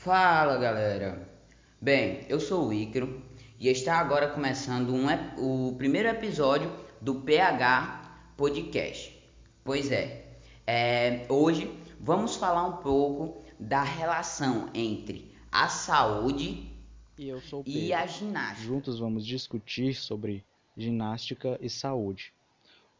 Fala galera! Bem, eu sou o Ícaro e está agora começando um, o primeiro episódio do PH Podcast. Pois é, é, hoje vamos falar um pouco da relação entre a saúde e, e a ginástica. Juntos vamos discutir sobre ginástica e saúde.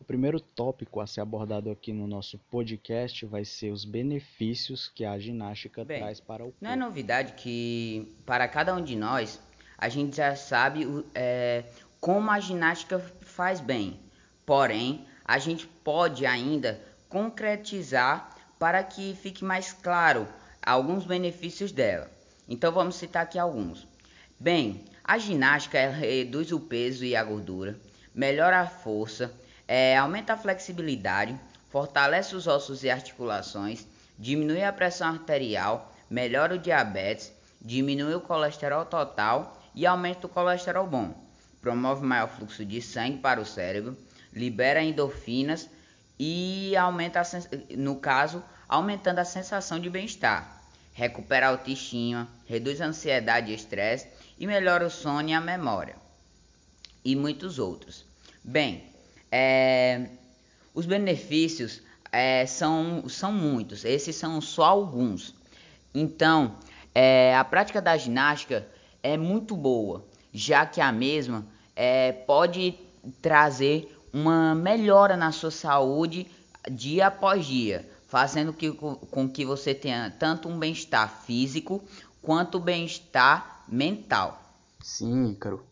O primeiro tópico a ser abordado aqui no nosso podcast vai ser os benefícios que a ginástica Bem, traz para o corpo. Não é novidade que para cada um de nós a gente já sabe é, como a ginástica faz bem. Porém, a gente pode ainda concretizar para que fique mais claro alguns benefícios dela. Então vamos citar aqui alguns. Bem, a ginástica reduz o peso e a gordura, melhora a força, é, aumenta a flexibilidade, fortalece os ossos e articulações, diminui a pressão arterial, melhora o diabetes, diminui o colesterol total e aumenta o colesterol bom. Promove maior fluxo de sangue para o cérebro, libera endorfinas e aumenta, no caso, aumentando a sensação de bem-estar. Recupera a autoestima, reduz a ansiedade e estresse e melhora o sono e a memória. E muitos outros. Bem, é, os benefícios é, são, são muitos, esses são só alguns. Então, é, a prática da ginástica é muito boa, já que a mesma é, pode trazer uma melhora na sua saúde dia após dia, fazendo que, com que você tenha tanto um bem-estar físico quanto bem-estar mental. Sim, Ícaro.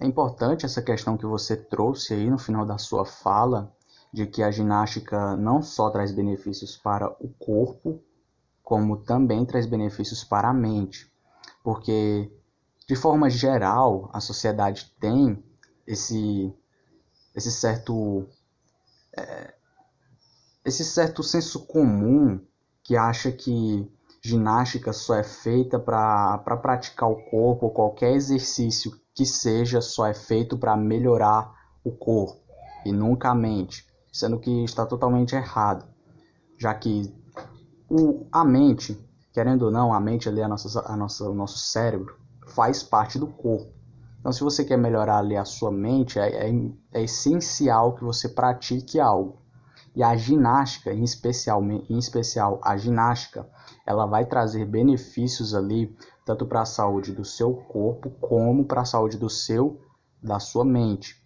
É importante essa questão que você trouxe aí no final da sua fala, de que a ginástica não só traz benefícios para o corpo, como também traz benefícios para a mente. Porque, de forma geral, a sociedade tem esse, esse certo. É, esse certo senso comum que acha que ginástica só é feita para pra praticar o corpo qualquer exercício que seja só é feito para melhorar o corpo e nunca a mente, sendo que está totalmente errado, já que o, a mente, querendo ou não, a mente ali, a nossa, a nossa, o nosso cérebro, faz parte do corpo. Então, se você quer melhorar ali a sua mente, é, é, é essencial que você pratique algo. E a ginástica, em especial, em especial a ginástica, ela vai trazer benefícios ali tanto para a saúde do seu corpo como para a saúde do seu da sua mente.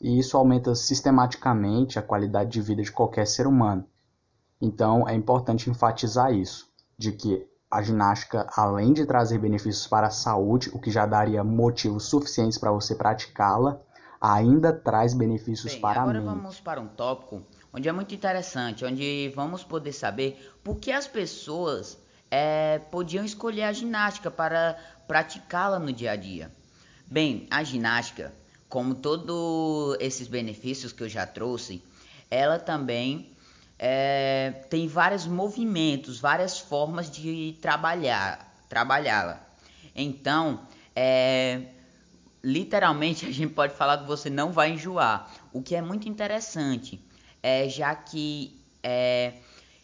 E isso aumenta sistematicamente a qualidade de vida de qualquer ser humano. Então é importante enfatizar isso, de que a ginástica, além de trazer benefícios para a saúde, o que já daria motivos suficientes para você praticá-la, ainda traz benefícios Bem, para a mente. Agora vamos para um tópico onde é muito interessante, onde vamos poder saber por que as pessoas é, podiam escolher a ginástica para praticá-la no dia a dia. Bem, a ginástica, como todos esses benefícios que eu já trouxe, ela também é, tem vários movimentos, várias formas de trabalhar, trabalhá-la. Então, é, literalmente a gente pode falar que você não vai enjoar, o que é muito interessante, é, já que é,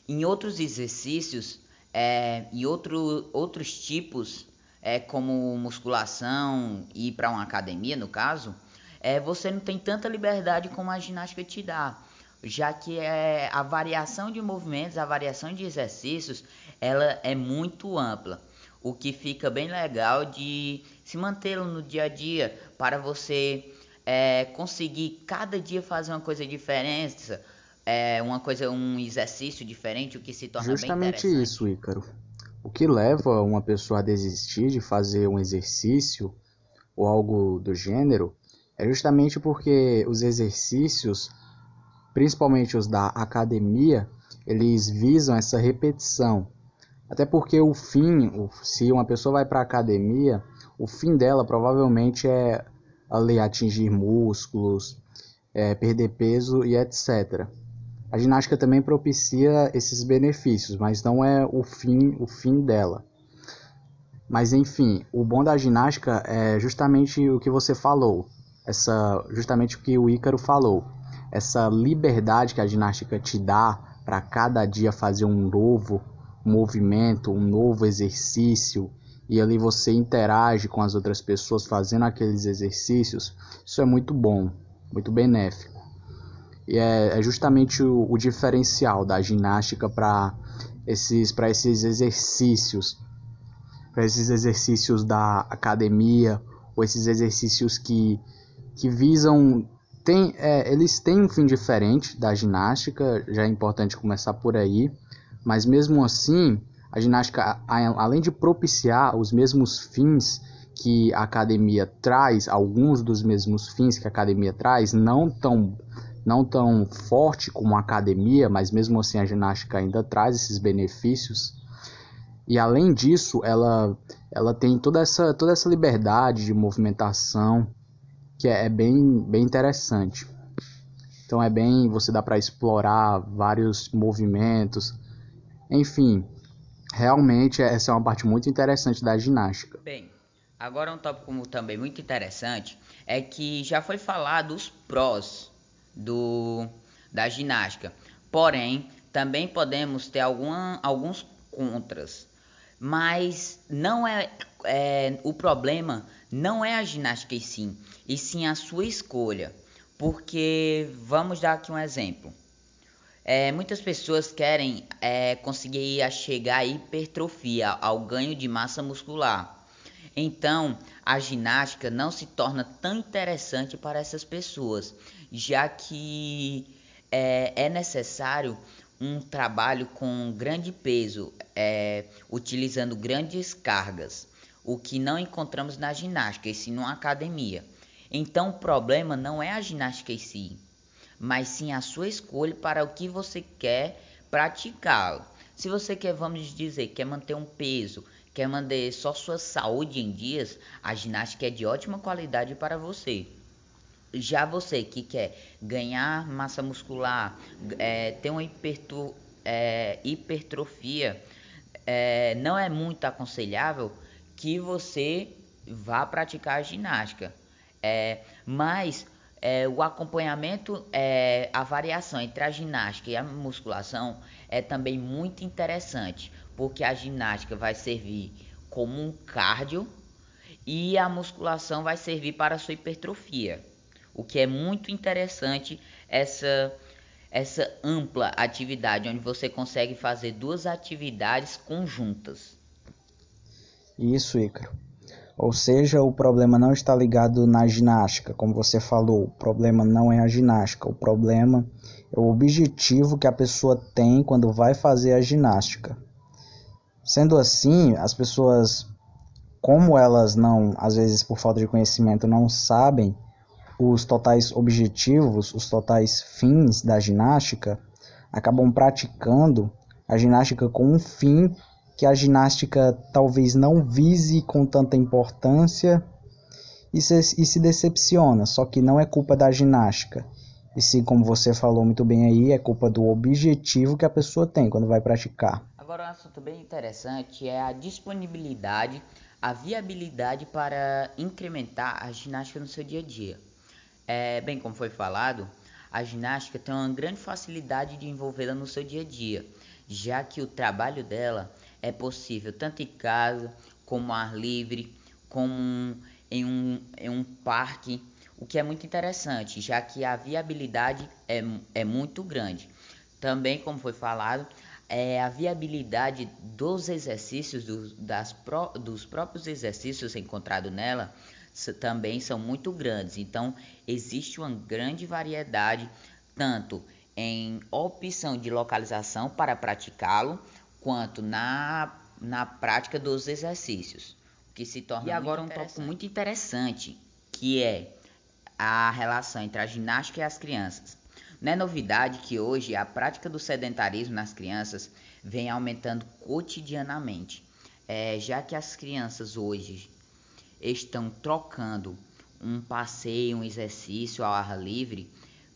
em outros exercícios é, e outro, outros tipos, é, como musculação e para uma academia, no caso, é, você não tem tanta liberdade como a ginástica te dá, já que é, a variação de movimentos, a variação de exercícios, ela é muito ampla, o que fica bem legal de se mantê-lo no dia a dia para você é, conseguir cada dia fazer uma coisa diferente, é uma coisa, um exercício diferente, o que se torna Justamente bem isso, Ícaro. O que leva uma pessoa a desistir de fazer um exercício ou algo do gênero é justamente porque os exercícios, principalmente os da academia, eles visam essa repetição. Até porque o fim, se uma pessoa vai para a academia, o fim dela provavelmente é ali atingir músculos, é, perder peso e etc. A ginástica também propicia esses benefícios, mas não é o fim, o fim dela. Mas enfim, o bom da ginástica é justamente o que você falou, essa justamente o que o Ícaro falou, essa liberdade que a ginástica te dá para cada dia fazer um novo, movimento, um novo exercício, e ali você interage com as outras pessoas fazendo aqueles exercícios, isso é muito bom, muito benéfico. E é, é justamente o, o diferencial da ginástica para esses, esses exercícios, para esses exercícios da academia, ou esses exercícios que, que visam. Tem, é, eles têm um fim diferente da ginástica, já é importante começar por aí, mas mesmo assim, a ginástica, além de propiciar os mesmos fins que a academia traz, alguns dos mesmos fins que a academia traz, não tão, não tão forte como a academia, mas mesmo assim a ginástica ainda traz esses benefícios. E além disso, ela, ela tem toda essa, toda essa liberdade de movimentação que é, é bem, bem interessante. Então é bem, você dá para explorar vários movimentos. Enfim, realmente essa é uma parte muito interessante da ginástica. Bem, agora um tópico também muito interessante é que já foi falado os prós do da ginástica. Porém, também podemos ter alguma, alguns contras. Mas não é, é o problema não é a ginástica em si, e sim a sua escolha. Porque vamos dar aqui um exemplo. É, muitas pessoas querem é, conseguir chegar à hipertrofia, ao ganho de massa muscular. Então, a ginástica não se torna tão interessante para essas pessoas, já que é, é necessário um trabalho com grande peso, é, utilizando grandes cargas, o que não encontramos na ginástica, e sim numa academia. Então, o problema não é a ginástica em si, mas sim a sua escolha para o que você quer praticá-lo. Se você quer, vamos dizer, quer manter um peso, quer manter só sua saúde em dias, a ginástica é de ótima qualidade para você. Já você que quer ganhar massa muscular, é, ter uma hiperto, é, hipertrofia, é, não é muito aconselhável que você vá praticar a ginástica. É, mas é, o acompanhamento, é, a variação entre a ginástica e a musculação é também muito interessante, porque a ginástica vai servir como um cardio e a musculação vai servir para a sua hipertrofia. O que é muito interessante essa essa ampla atividade onde você consegue fazer duas atividades conjuntas. Isso, Ícaro. Ou seja, o problema não está ligado na ginástica, como você falou. O problema não é a ginástica, o problema é o objetivo que a pessoa tem quando vai fazer a ginástica. Sendo assim, as pessoas, como elas não, às vezes por falta de conhecimento, não sabem os totais objetivos, os totais fins da ginástica, acabam praticando a ginástica com um fim que a ginástica talvez não vise com tanta importância e se, e se decepciona. Só que não é culpa da ginástica. E sim, como você falou muito bem aí, é culpa do objetivo que a pessoa tem quando vai praticar. Agora, um assunto bem interessante é a disponibilidade, a viabilidade para incrementar a ginástica no seu dia a dia. É, bem, como foi falado, a ginástica tem uma grande facilidade de envolvê-la no seu dia a dia, já que o trabalho dela é possível tanto em casa, como ar livre, como em um, em um parque, o que é muito interessante, já que a viabilidade é, é muito grande. Também, como foi falado, é a viabilidade dos exercícios, do, das pro, dos próprios exercícios encontrados nela, também são muito grandes. Então, existe uma grande variedade, tanto em opção de localização para praticá-lo, quanto na, na prática dos exercícios, que se torna E agora um tópico muito interessante, que é a relação entre a ginástica e as crianças. Não é novidade que hoje a prática do sedentarismo nas crianças vem aumentando cotidianamente, é, já que as crianças hoje estão trocando um passeio, um exercício ao ar livre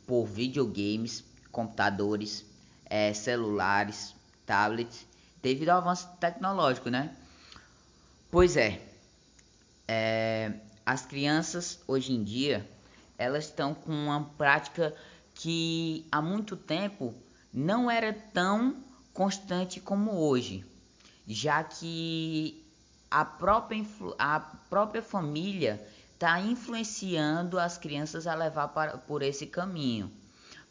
por videogames, computadores, é, celulares, tablets devido ao avanço tecnológico, né? Pois é, é, as crianças hoje em dia elas estão com uma prática que há muito tempo não era tão constante como hoje. já que a própria, a própria família está influenciando as crianças a levar para, por esse caminho.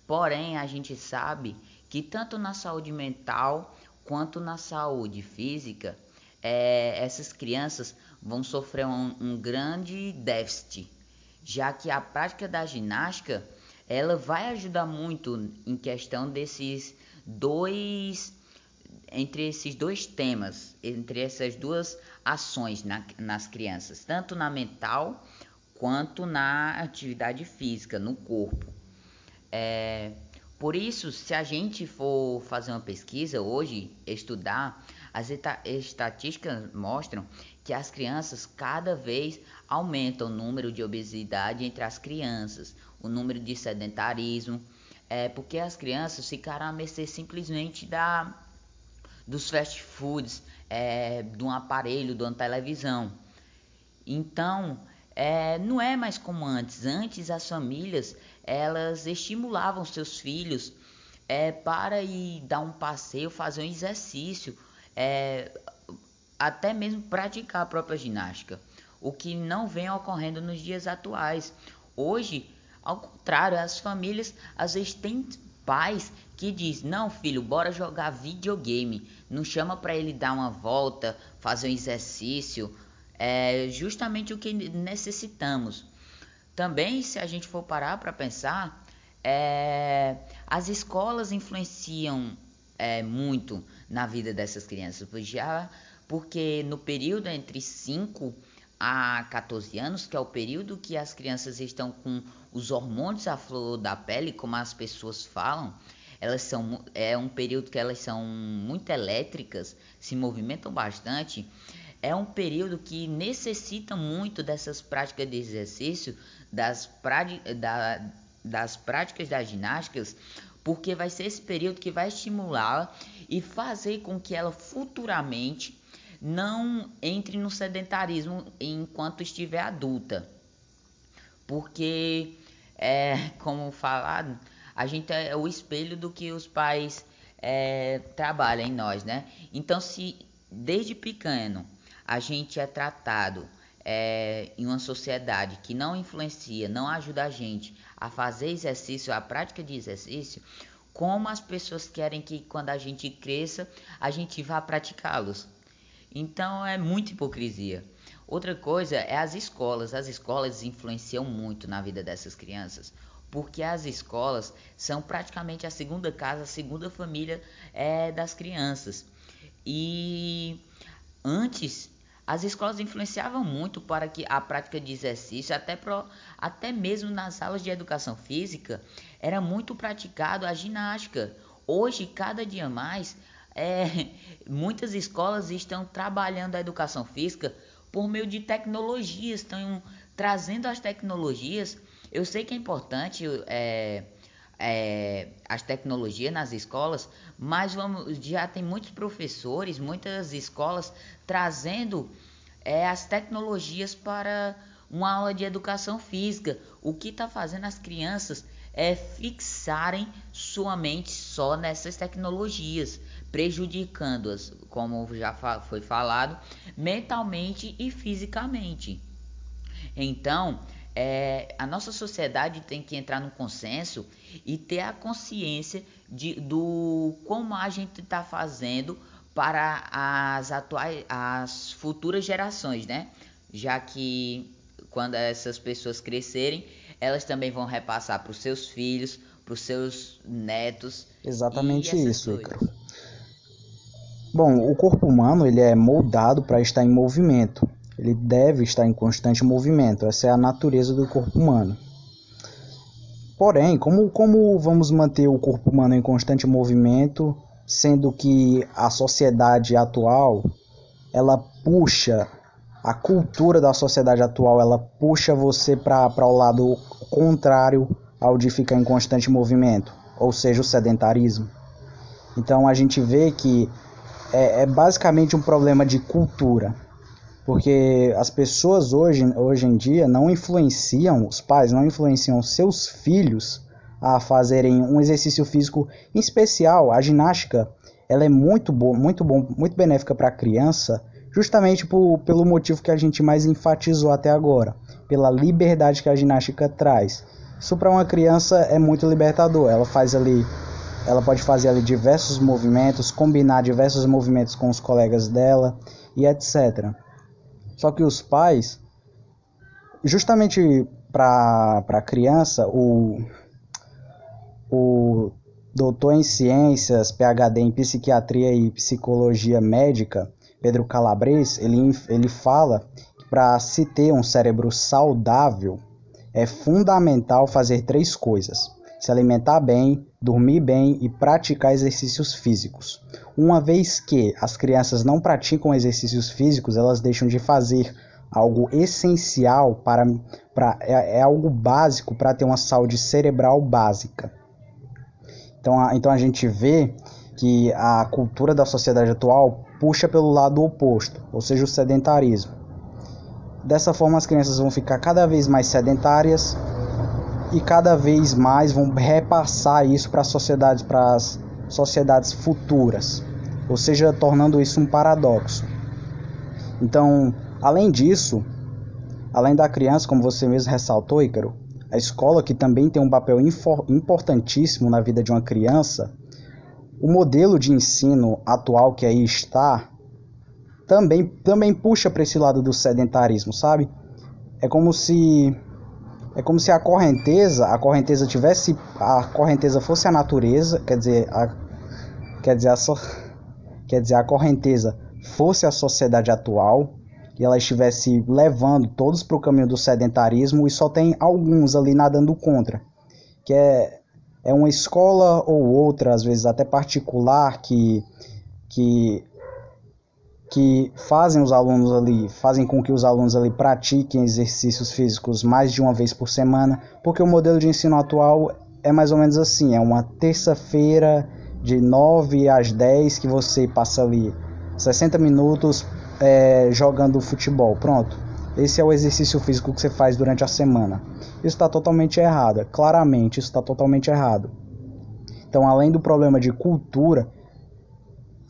Porém, a gente sabe que tanto na saúde mental quanto na saúde física, é, essas crianças vão sofrer um, um grande déficit, já que a prática da ginástica ela vai ajudar muito em questão desses dois entre esses dois temas, entre essas duas ações na, nas crianças, tanto na mental quanto na atividade física, no corpo. É, por isso, se a gente for fazer uma pesquisa hoje, estudar, as estatísticas mostram que as crianças cada vez aumentam o número de obesidade entre as crianças, o número de sedentarismo, é porque as crianças ficaram a mercê simplesmente da dos fast foods, é, de um aparelho, de uma televisão. Então, é, não é mais como antes. Antes as famílias elas estimulavam seus filhos é, para ir dar um passeio, fazer um exercício, é, até mesmo praticar a própria ginástica. O que não vem ocorrendo nos dias atuais. Hoje, ao contrário, as famílias às vezes têm pais que diz: "Não, filho, bora jogar videogame". Não chama para ele dar uma volta, fazer um exercício, é justamente o que necessitamos. Também, se a gente for parar para pensar, é, as escolas influenciam é, muito na vida dessas crianças, já porque no período entre 5 a 14 anos, que é o período que as crianças estão com os hormônios à flor da pele, como as pessoas falam, elas são é um período que elas são muito elétricas, se movimentam bastante. É um período que necessita muito dessas práticas de exercício, das, da, das práticas das ginásticas, porque vai ser esse período que vai estimulá-la e fazer com que ela futuramente não entre no sedentarismo enquanto estiver adulta. Porque, é, como falado, a gente é o espelho do que os pais é, trabalham em nós, né? Então, se desde pequeno a gente é tratado é, em uma sociedade que não influencia, não ajuda a gente a fazer exercício, a prática de exercício, como as pessoas querem que quando a gente cresça, a gente vá praticá-los. Então é muita hipocrisia. Outra coisa é as escolas. As escolas influenciam muito na vida dessas crianças, porque as escolas são praticamente a segunda casa, a segunda família é, das crianças. E antes as escolas influenciavam muito para que a prática de exercício, até, pro, até mesmo nas aulas de educação física, era muito praticado a ginástica. Hoje, cada dia mais, é, muitas escolas estão trabalhando a educação física por meio de tecnologias, estão trazendo as tecnologias. Eu sei que é importante é, é, as tecnologias nas escolas, mas vamos, já tem muitos professores, muitas escolas trazendo é, as tecnologias para uma aula de educação física. O que está fazendo as crianças é fixarem sua mente só nessas tecnologias prejudicando-as, como já foi falado, mentalmente e fisicamente. Então, é, a nossa sociedade tem que entrar no consenso e ter a consciência de, do como a gente está fazendo para as atuais, as futuras gerações, né? Já que quando essas pessoas crescerem, elas também vão repassar para os seus filhos, para os seus netos. Exatamente isso, Icaro. Bom, o corpo humano ele é moldado para estar em movimento. Ele deve estar em constante movimento. Essa é a natureza do corpo humano. Porém, como, como vamos manter o corpo humano em constante movimento, sendo que a sociedade atual ela puxa a cultura da sociedade atual ela puxa você para o lado contrário ao de ficar em constante movimento, ou seja, o sedentarismo. Então a gente vê que é, é basicamente um problema de cultura. Porque as pessoas hoje, hoje em dia não influenciam, os pais não influenciam seus filhos a fazerem um exercício físico em especial. A ginástica ela é muito boa, muito bom, muito benéfica para a criança, justamente por, pelo motivo que a gente mais enfatizou até agora, pela liberdade que a ginástica traz. Isso para uma criança é muito libertador. Ela faz ali, ela pode fazer ali diversos movimentos, combinar diversos movimentos com os colegas dela e etc. Só que os pais, justamente para a criança, o, o doutor em ciências, PhD em psiquiatria e psicologia médica, Pedro Calabres, ele, ele fala que para se ter um cérebro saudável é fundamental fazer três coisas: se alimentar bem, dormir bem e praticar exercícios físicos. Uma vez que as crianças não praticam exercícios físicos, elas deixam de fazer algo essencial para, para é, é algo básico para ter uma saúde cerebral básica. Então a, então a gente vê que a cultura da sociedade atual puxa pelo lado oposto, ou seja, o sedentarismo. Dessa forma, as crianças vão ficar cada vez mais sedentárias e cada vez mais vão repassar isso para as sociedades, para as sociedades futuras, ou seja, tornando isso um paradoxo. Então, Além disso, além da criança, como você mesmo ressaltou, Ícaro, a escola, que também tem um papel importantíssimo na vida de uma criança, o modelo de ensino atual que aí está também, também puxa para esse lado do sedentarismo, sabe? É como se é como se a correnteza, a correnteza tivesse a correnteza fosse a natureza, quer dizer, a, quer dizer a so, quer dizer a correnteza fosse a sociedade atual que ela estivesse levando todos para o caminho do sedentarismo e só tem alguns ali nadando contra, que é, é uma escola ou outra, às vezes até particular, que, que, que fazem os alunos ali, fazem com que os alunos ali pratiquem exercícios físicos mais de uma vez por semana, porque o modelo de ensino atual é mais ou menos assim, é uma terça-feira de 9 às 10 que você passa ali 60 minutos é, jogando futebol. Pronto. Esse é o exercício físico que você faz durante a semana. Isso está totalmente errado. Claramente, isso está totalmente errado. Então, além do problema de cultura,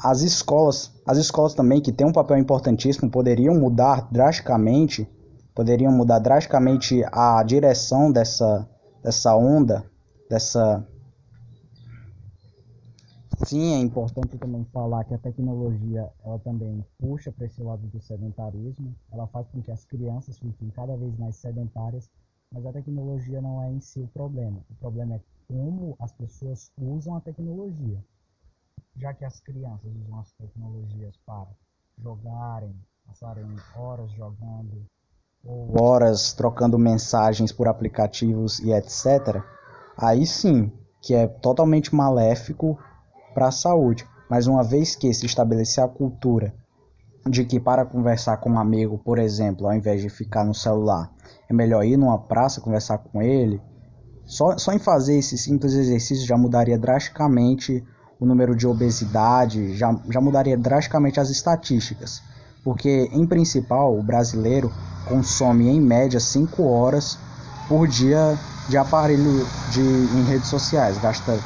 as escolas, as escolas também que têm um papel importantíssimo, poderiam mudar drasticamente, poderiam mudar drasticamente a direção dessa, dessa onda, dessa Sim, é importante também falar que a tecnologia ela também puxa para esse lado do sedentarismo, ela faz com que as crianças fiquem cada vez mais sedentárias, mas a tecnologia não é em si o problema. O problema é como as pessoas usam a tecnologia. Já que as crianças usam as tecnologias para jogarem, passarem horas jogando, ou horas trocando mensagens por aplicativos e etc., aí sim que é totalmente maléfico para a saúde. Mas uma vez que se estabelecer a cultura de que para conversar com um amigo, por exemplo, ao invés de ficar no celular, é melhor ir numa praça conversar com ele, só, só em fazer esse simples exercício já mudaria drasticamente o número de obesidade, já, já mudaria drasticamente as estatísticas. Porque, em principal, o brasileiro consome em média 5 horas por dia de aparelho de, em redes sociais, gasta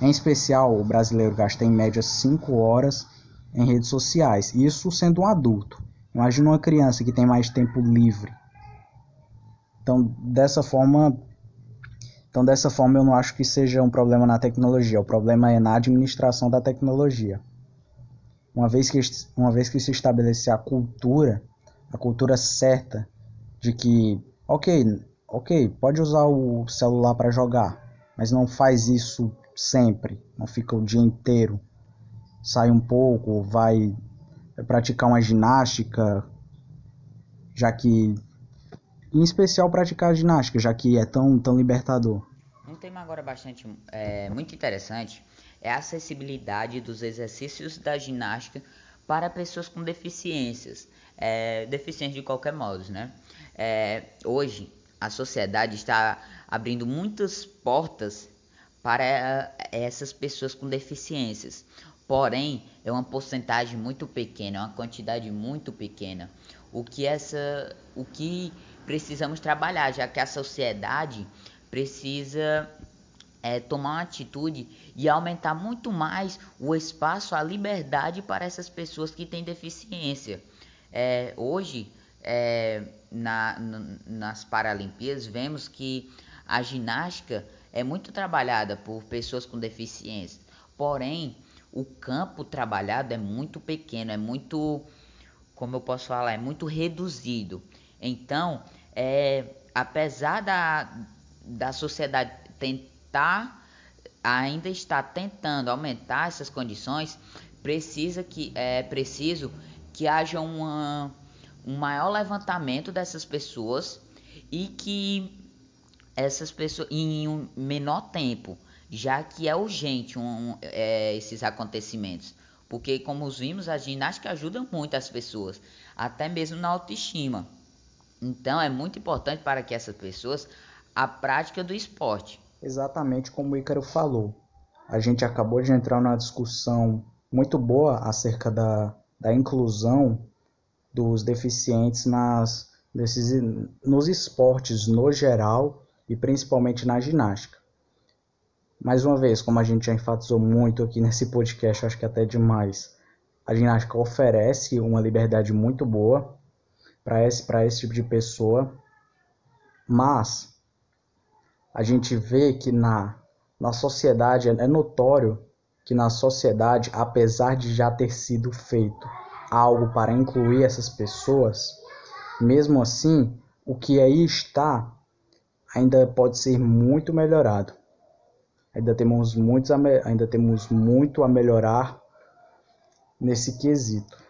em especial, o brasileiro gasta em média 5 horas em redes sociais, isso sendo um adulto. Imagina uma criança que tem mais tempo livre. Então, dessa forma, então dessa forma eu não acho que seja um problema na tecnologia, o problema é na administração da tecnologia. Uma vez que uma vez que se estabelecer a cultura, a cultura certa de que, OK, OK, pode usar o celular para jogar, mas não faz isso sempre, não fica o dia inteiro. Sai um pouco, vai praticar uma ginástica, já que em especial praticar ginástica, já que é tão tão libertador. Um tema agora bastante é, muito interessante é a acessibilidade dos exercícios da ginástica para pessoas com deficiências, é, deficientes de qualquer modo, né? É, hoje a sociedade está abrindo muitas portas para eh, essas pessoas com deficiências. Porém, é uma porcentagem muito pequena, é uma quantidade muito pequena. O que essa, o que precisamos trabalhar, já que a sociedade precisa é, tomar uma atitude e aumentar muito mais o espaço, a liberdade para essas pessoas que têm deficiência. É, hoje, é, na, nas Paralimpíadas, vemos que a ginástica é muito trabalhada por pessoas com deficiência, porém, o campo trabalhado é muito pequeno, é muito, como eu posso falar, é muito reduzido. Então, é, apesar da, da sociedade tentar, ainda está tentando aumentar essas condições, precisa que é preciso que haja uma, um maior levantamento dessas pessoas e que essas pessoas em um menor tempo, já que é urgente um, é, esses acontecimentos. Porque, como vimos, a ginástica ajuda muito as pessoas, até mesmo na autoestima. Então, é muito importante para que essas pessoas a prática do esporte. Exatamente como o Ícaro falou. A gente acabou de entrar numa discussão muito boa acerca da, da inclusão dos deficientes nas, desses, nos esportes no geral e principalmente na ginástica. Mais uma vez, como a gente já enfatizou muito aqui nesse podcast, acho que até demais, a ginástica oferece uma liberdade muito boa para esse, esse tipo de pessoa, mas a gente vê que na, na sociedade, é notório que na sociedade, apesar de já ter sido feito algo para incluir essas pessoas, mesmo assim, o que aí está ainda pode ser muito melhorado. Ainda temos, muitos ainda temos muito a melhorar nesse quesito.